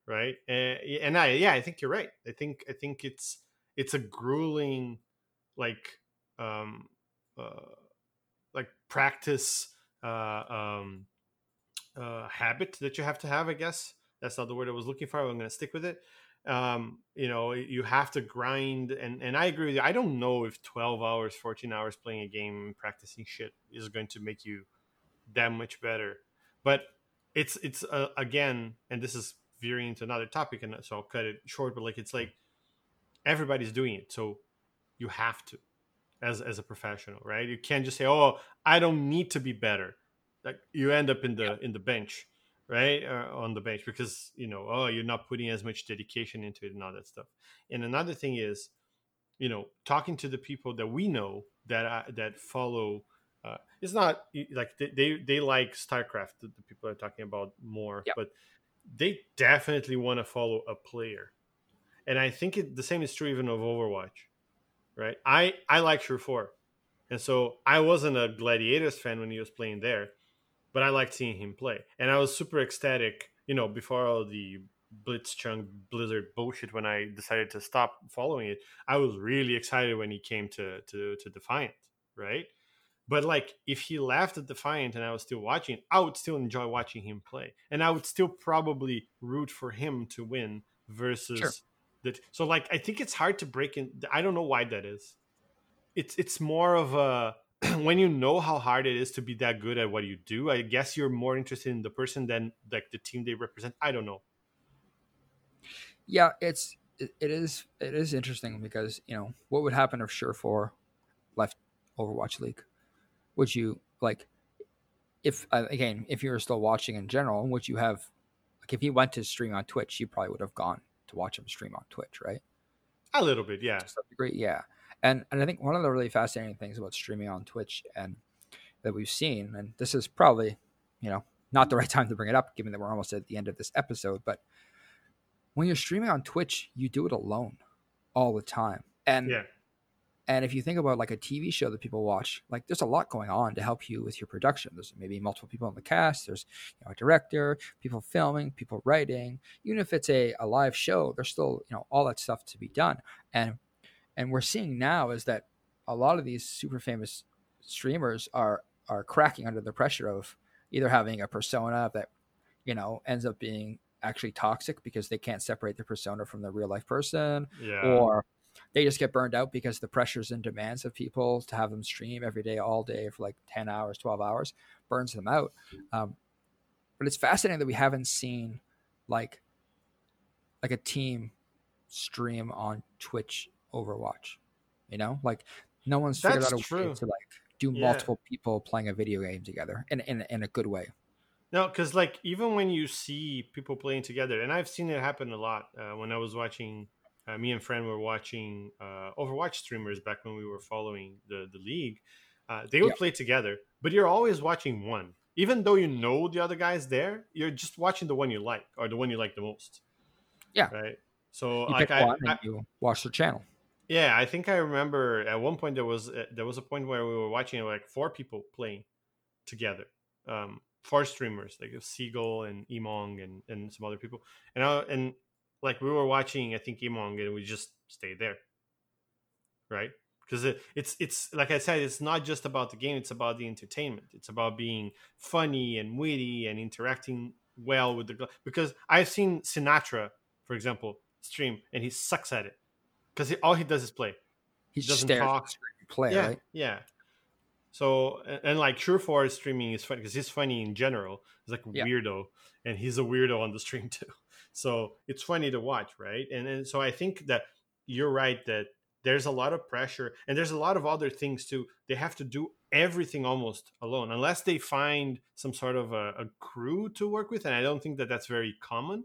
right? Uh, and I, yeah, I think you're right. I think I think it's it's a grueling, like, um, uh, like practice, uh, um, uh, habit that you have to have. I guess that's not the word I was looking for. I'm going to stick with it um, you know you have to grind and and i agree with you i don't know if 12 hours 14 hours playing a game and practicing shit is going to make you that much better but it's it's uh, again and this is veering into another topic and so i'll cut it short but like it's like everybody's doing it so you have to as as a professional right? You can't just say oh i don't need to be better. Like you end up in the yeah. in the bench right uh, on the bench because you know oh you're not putting as much dedication into it and all that stuff. And another thing is you know talking to the people that we know that uh, that follow uh, it's not like they, they, they like starcraft the, the, people are talking about more yep. but they definitely want to follow a player. And i think it, the same is true even of overwatch right? I i like Surefour and so i wasn't a gladiators fan when he was playing there but I liked seeing him play, and I was super ecstatic. You know, before all the Blitzchung Blizzard bullshit, when I decided to stop following it, I was really excited when he came to to to Defiant, right? But like, if he left at Defiant and I was still watching, I would still enjoy watching him play, and I would still probably root for him to win versus sure. that. So like, I think it's hard to break in. I don't know why that is. It's it's more of a when you know how hard it is to be that good at what you do, I guess you're more interested in the person than like the team they represent. I don't know.
Yeah, it's it, it is it is interesting because you know what would happen if Surefour left Overwatch League? Would you like if uh, again if you were still watching in general? Would you have like if he went to stream on Twitch, you probably would have gone to watch him stream on Twitch, right?
A little bit, yeah.
To some degree, yeah. And and I think one of the really fascinating things about streaming on Twitch and that we've seen, and this is probably, you know, not the right time to bring it up, given that we're almost at the end of this episode, but when you're streaming on Twitch, you do it alone all the time. And
yeah.
And if you think about like a TV show that people watch, like there's a lot going on to help you with your production. There's maybe multiple people in the cast. There's you know, a director, people filming, people writing. Even if it's a, a live show, there's still you know all that stuff to be done. And and we're seeing now is that a lot of these super famous streamers are are cracking under the pressure of either having a persona that you know ends up being actually toxic because they can't separate their persona from the real life person
Yeah.
or they just get burned out because the pressures and demands of people to have them stream every day all day for like 10 hours 12 hours burns them out um, but it's fascinating that we haven't seen like like a team stream on twitch overwatch you know like no one's figured
That's
out a way to like do
Yeah.
multiple people playing a video game together in, in, in a good way
No, because like even when you see people playing together, and I've seen it happen a lot. Uh, when I was watching, uh, me and friend were watching uh, Overwatch streamers back when we were following the the league. Uh, they would
Yeah.
play together, but you're always watching one, even though you know the other guy's there. You're just watching the one you like or the one you like the most.
Yeah.
Right. So
you
like I, I
you watch their channel
yeah, I think I remember at one point there was uh, there was a point where we were watching like four people playing together, um, four streamers like Seagull and Emongg and, and some other people, and I, and like we were watching I think Emongg and we just stayed there, right? Because it, it's it's like I said, it's not just about the game; it's about the entertainment. It's about being funny and witty and interacting well with the because I've seen Sinatraa, for example, stream and he sucks at it because all he does is play.
he
He
just
doesn't talk.
the screen and play
yeah,
right
yeah. So and, and like True Forest streaming is funny because he's funny in general. He's like a
Yeah.
weirdo, and he's a weirdo on the stream too. So it's funny to watch, right? And and so I think that you're right that there's a lot of pressure and there's a lot of other things too. They have to do everything almost alone unless they find some sort of a, a crew to work with, and I don't think that that's very common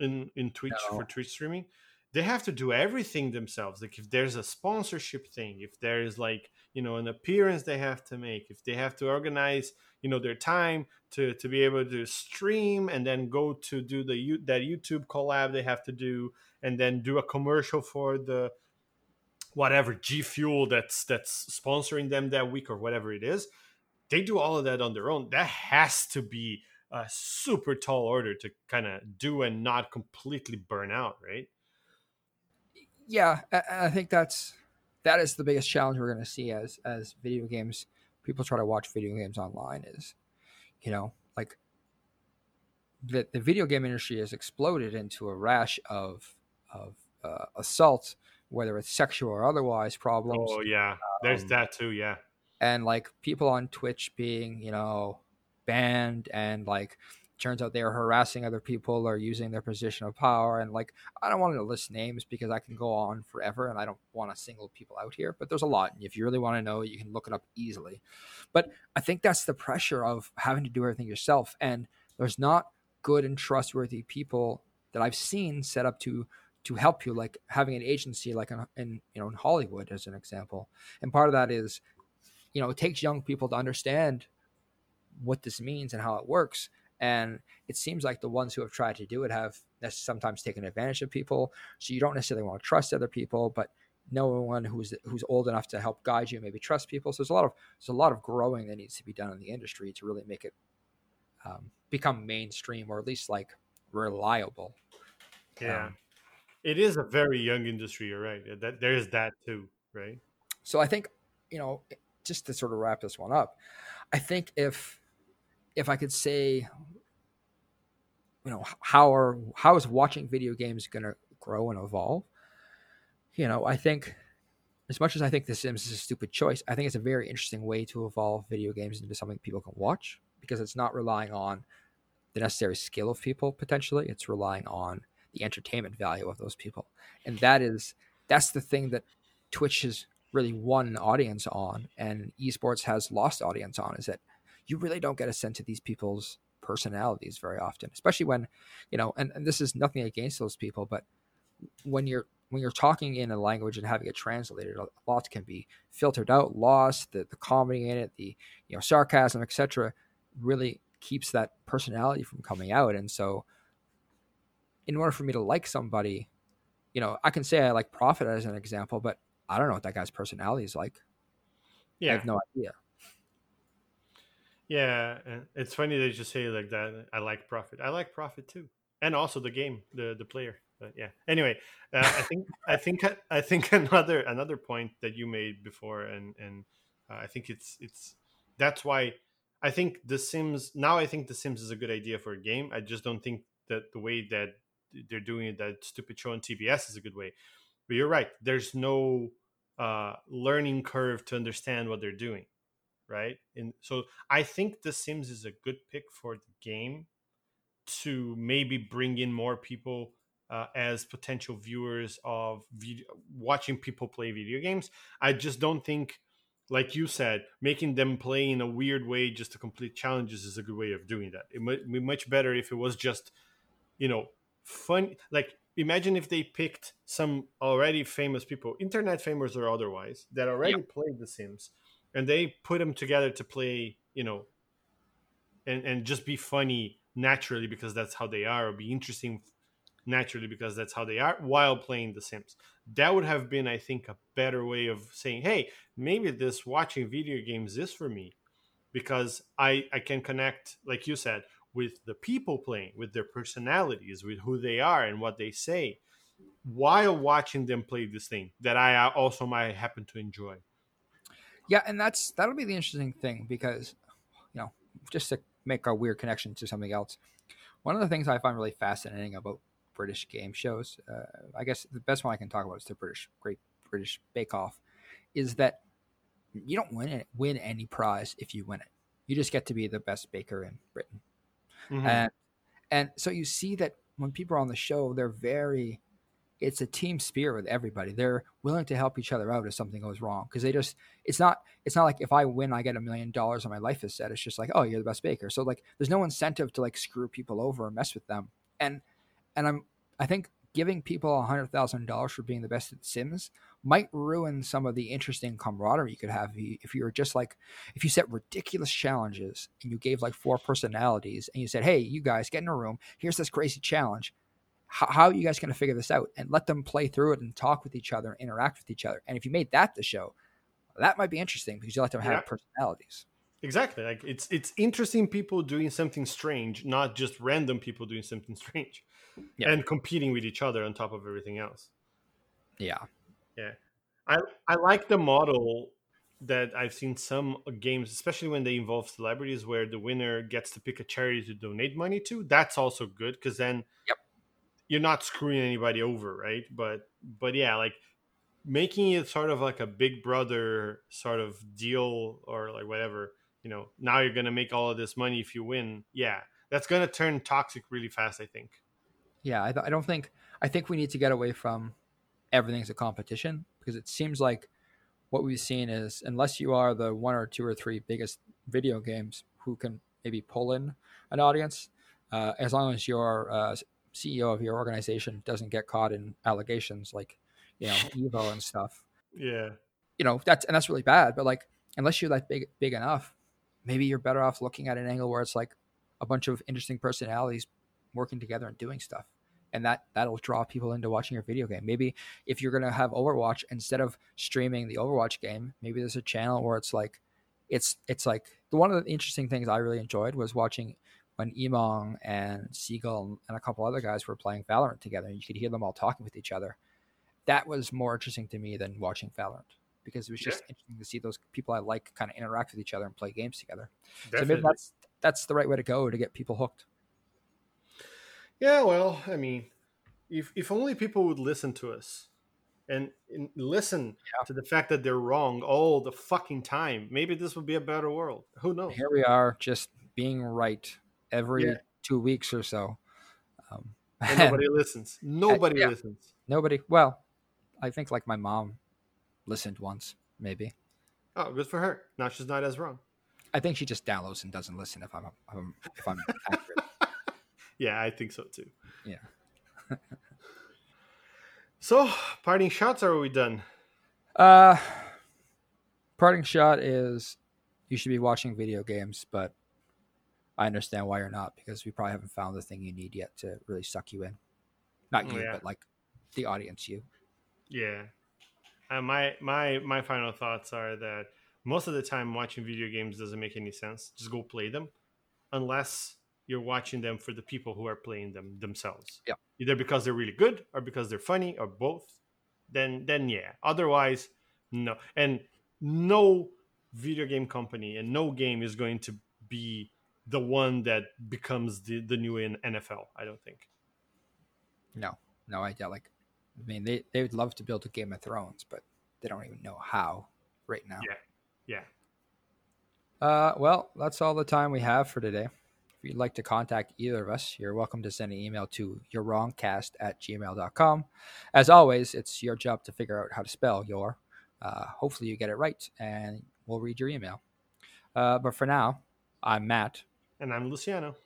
in in Twitch
No.
for Twitch streaming they have to do everything themselves. Like if there's a sponsorship thing if there's like you know an appearance they have to make if they have to organize you know their time to to be able to stream and then go to do the that youtube collab they have to do and then do a commercial for the whatever g fuel that's that's sponsoring them that week or whatever it is they do all of that on their own. That has to be a super tall order to kind of do and not completely burn out right
yeah I, I think that's that is the biggest challenge we're going to see as as video games people try to watch video games online is you know like the, the video game industry has exploded into a rash of of uh, assault whether it's sexual or otherwise problems
Oh yeah, there's
Um,
that too. Yeah,
and like people on Twitch being, you know, banned and like turns out they are harassing other people or using their position of power and like I don't want to list names because I can go on forever and I don't want to single people out here, but there's a lot. And if you really want to know, you can look it up easily. But I think that's the pressure of having to do everything yourself and there's not good and trustworthy people that I've seen set up to to help you like having an agency like in, in you know in Hollywood as an example. And part of that is you know, it takes young people to understand what this means and how it works. And it seems like the ones who have tried to do it have sometimes taken advantage of people. So you don't necessarily want to trust other people, but no one who's who's old enough to help guide you maybe trust people. So there's a lot of there's a lot of growing that needs to be done in the industry to really make it um, become mainstream or at least like reliable.
yeah.
Um,
it is a very young industry. You're right. That there is that too, right?
So I think, you know, just to sort of wrap this one up, I think if if I could say, you know, how are how is watching video games going to grow and evolve? You know, I think as much as I think The Sims is a stupid choice, I think it's a very interesting way to evolve video games into something people can watch because it's not relying on the necessary skill of people potentially. It's relying on the entertainment value of those people. And that is that's the thing that Twitch has really won an audience on and esports has lost audience on is that you really don't get a sense of these people's personalities very often especially when you know and, and this is nothing against those people but when you're when you're talking in a language and having it translated a lot can be filtered out lost the, the comedy in it the you know sarcasm etc really keeps that personality from coming out and so in order for me to like somebody you know i can say i like profit as an example but I don't know what that guy's personality is like. Yeah. I have no idea.
Yeah, it's funny that you say like that. I like profit. I like profit too, and also the game, the the player. But yeah. Anyway, uh, I think I think I think another another point that you made before, and and uh, I think it's it's that's why I think The Sims now. I think The Sims is a good idea for a game. I just don't think that the way that they're doing it, that stupid show on TBS, is a good way. But you're right. There's no uh, learning curve to understand what they're doing, right? And so I think The Sims is a good pick for the game to maybe bring in more people uh, as potential viewers of video, watching people play video games. I just don't think, like you said, making them play in a weird way just to complete challenges is a good way of doing that. It might be much better if it was just, you know, fun. Like imagine if they picked some already famous people, internet famous or otherwise, that already yep. played The Sims, and they put them together to play, you know, and and just be funny naturally because that's how they are, or be interesting naturally because that's how they are while playing The Sims. That would have been, I think, a better way of saying, hey, maybe this watching video games is for me because I I can connect, like you said, with the people playing, with their personalities, with who they are and what they say, while watching them play this thing that I uh, also might happen to enjoy.
Yeah, and that's that'll be the interesting thing because, you know, just to make a weird connection to something else. One of the things I find really fascinating about British game shows, uh, I guess the best one I can talk about is the British Great British Bake Off, is that you don't win it, win any prize if you win it. You just get to be the best baker in Britain. Mm-hmm. And and so you see that when people are on the show, they're very it's a team spirit with everybody. They're willing to help each other out if something goes wrong because they just it's not it's not like if I win I get a million dollars and my life is set. It's just like oh you're the best baker. So like there's no incentive to like screw people over or mess with them. And and I'm I think giving people a hundred thousand dollars for being the best at Sims might ruin some of the interesting camaraderie you could have if you were just like if you set ridiculous challenges and you gave like four personalities and you said hey you guys get in a room here's this crazy challenge how, how are you guys going to figure this out and let them play through it and talk with each other and interact with each other and if you made that the show that might be interesting because you let them have yeah. personalities
exactly like it's it's interesting people doing something strange not just random people doing something strange yeah. and competing with each other on top of everything else
yeah
yeah, I I like the model that I've seen some games, especially when they involve celebrities, where the winner gets to pick a charity to donate money to. That's also good because then
yep.
You're not screwing anybody over, right? But but yeah, like making it sort of like a Big Brother sort of deal or like whatever. You know, now you're gonna make all of this money if you win. Yeah, that's gonna turn toxic really fast. I think.
Yeah, I, th- I don't think. I think we need to get away from everything's a competition because it seems like what we've seen is unless you are the one or two or three biggest video games who can maybe pull in an audience, uh, as long as your uh, CEO of your organization doesn't get caught in allegations like you know Evo and stuff.
Yeah,
you know that's and that's really bad. But like unless you're like big big enough, maybe you're better off looking at an angle where it's like a bunch of interesting personalities working together and doing stuff and that that'll draw people into watching your video game. Maybe if you're gonna have Overwatch instead of streaming the Overwatch game, maybe there's a channel where it's like it's it's like the one of the interesting things I really enjoyed was watching when Emongg and Seagull and a couple other guys were playing Valorant together. You could hear them all talking with each other. That was more interesting to me than watching Valorant because it was just yeah. interesting to see those people I like kind of interact with each other and play games together. Definitely. So maybe that's that's the right way to go to get people hooked.
Yeah, well, I mean, if if only people would listen to us and, and listen yeah. to the fact that they're wrong all the fucking time, maybe this would be a better world. Who knows?
Here we are, just being right every yeah. two weeks or so.
Um, and nobody listens. Nobody yeah. listens.
Nobody. Well, I think like my mom listened once, maybe.
Oh, good for her. Now she's not as wrong.
I think she just downloads and doesn't listen if I'm if I'm, if I'm accurate.
Yeah, I think so too.
Yeah.
so, parting shots. Are we done?
Uh, parting shot is you should be watching video games, but I understand why you're not because we probably haven't found the thing you need yet to really suck you in. Not you, yeah. but like the audience. You.
Yeah. uh, my my my final thoughts are that most of the time watching video games doesn't make any sense. Just go play them, unless you're watching them for the people who are playing them themselves.
Yeah.
Either because they're really good or because they're funny or both. Then then yeah. Otherwise, no. And no video game company and no game is going to be the one that becomes the the new in NFL. I don't think.
No, no idea. Like, I mean, they they would love to build a Game of Thrones, but they don't even know how right now.
Yeah. Yeah.
Uh, well, that's all the time we have for today. If you'd like to contact either of us, you're welcome to send an email to yourwrongcast at gmail.com. As always, it's your job to figure out how to spell your. Uh, hopefully, you get it right, and we'll read your email. Uh, but for now, I'm Matt.
And I'm Luciano.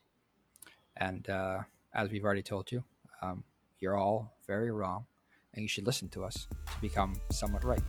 And uh, as we've already told you, um, you're all very wrong, and you should listen to us to become somewhat right.